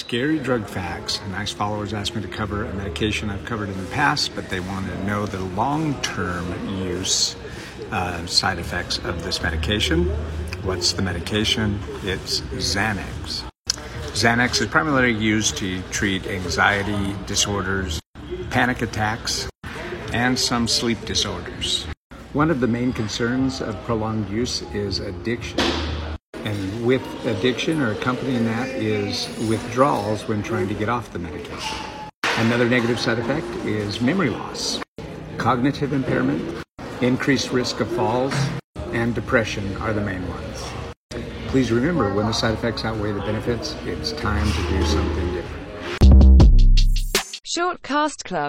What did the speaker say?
Scary Drug Facts. Nice followers asked me to cover a medication I've covered in the past, but they wanted to know the long term use uh, side effects of this medication. What's the medication? It's Xanax. Xanax is primarily used to treat anxiety disorders, panic attacks, and some sleep disorders. One of the main concerns of prolonged use is addiction. And with addiction or accompanying that is withdrawals when trying to get off the medication. Another negative side effect is memory loss, cognitive impairment, increased risk of falls, and depression are the main ones. Please remember when the side effects outweigh the benefits, it's time to do something different. Shortcast Club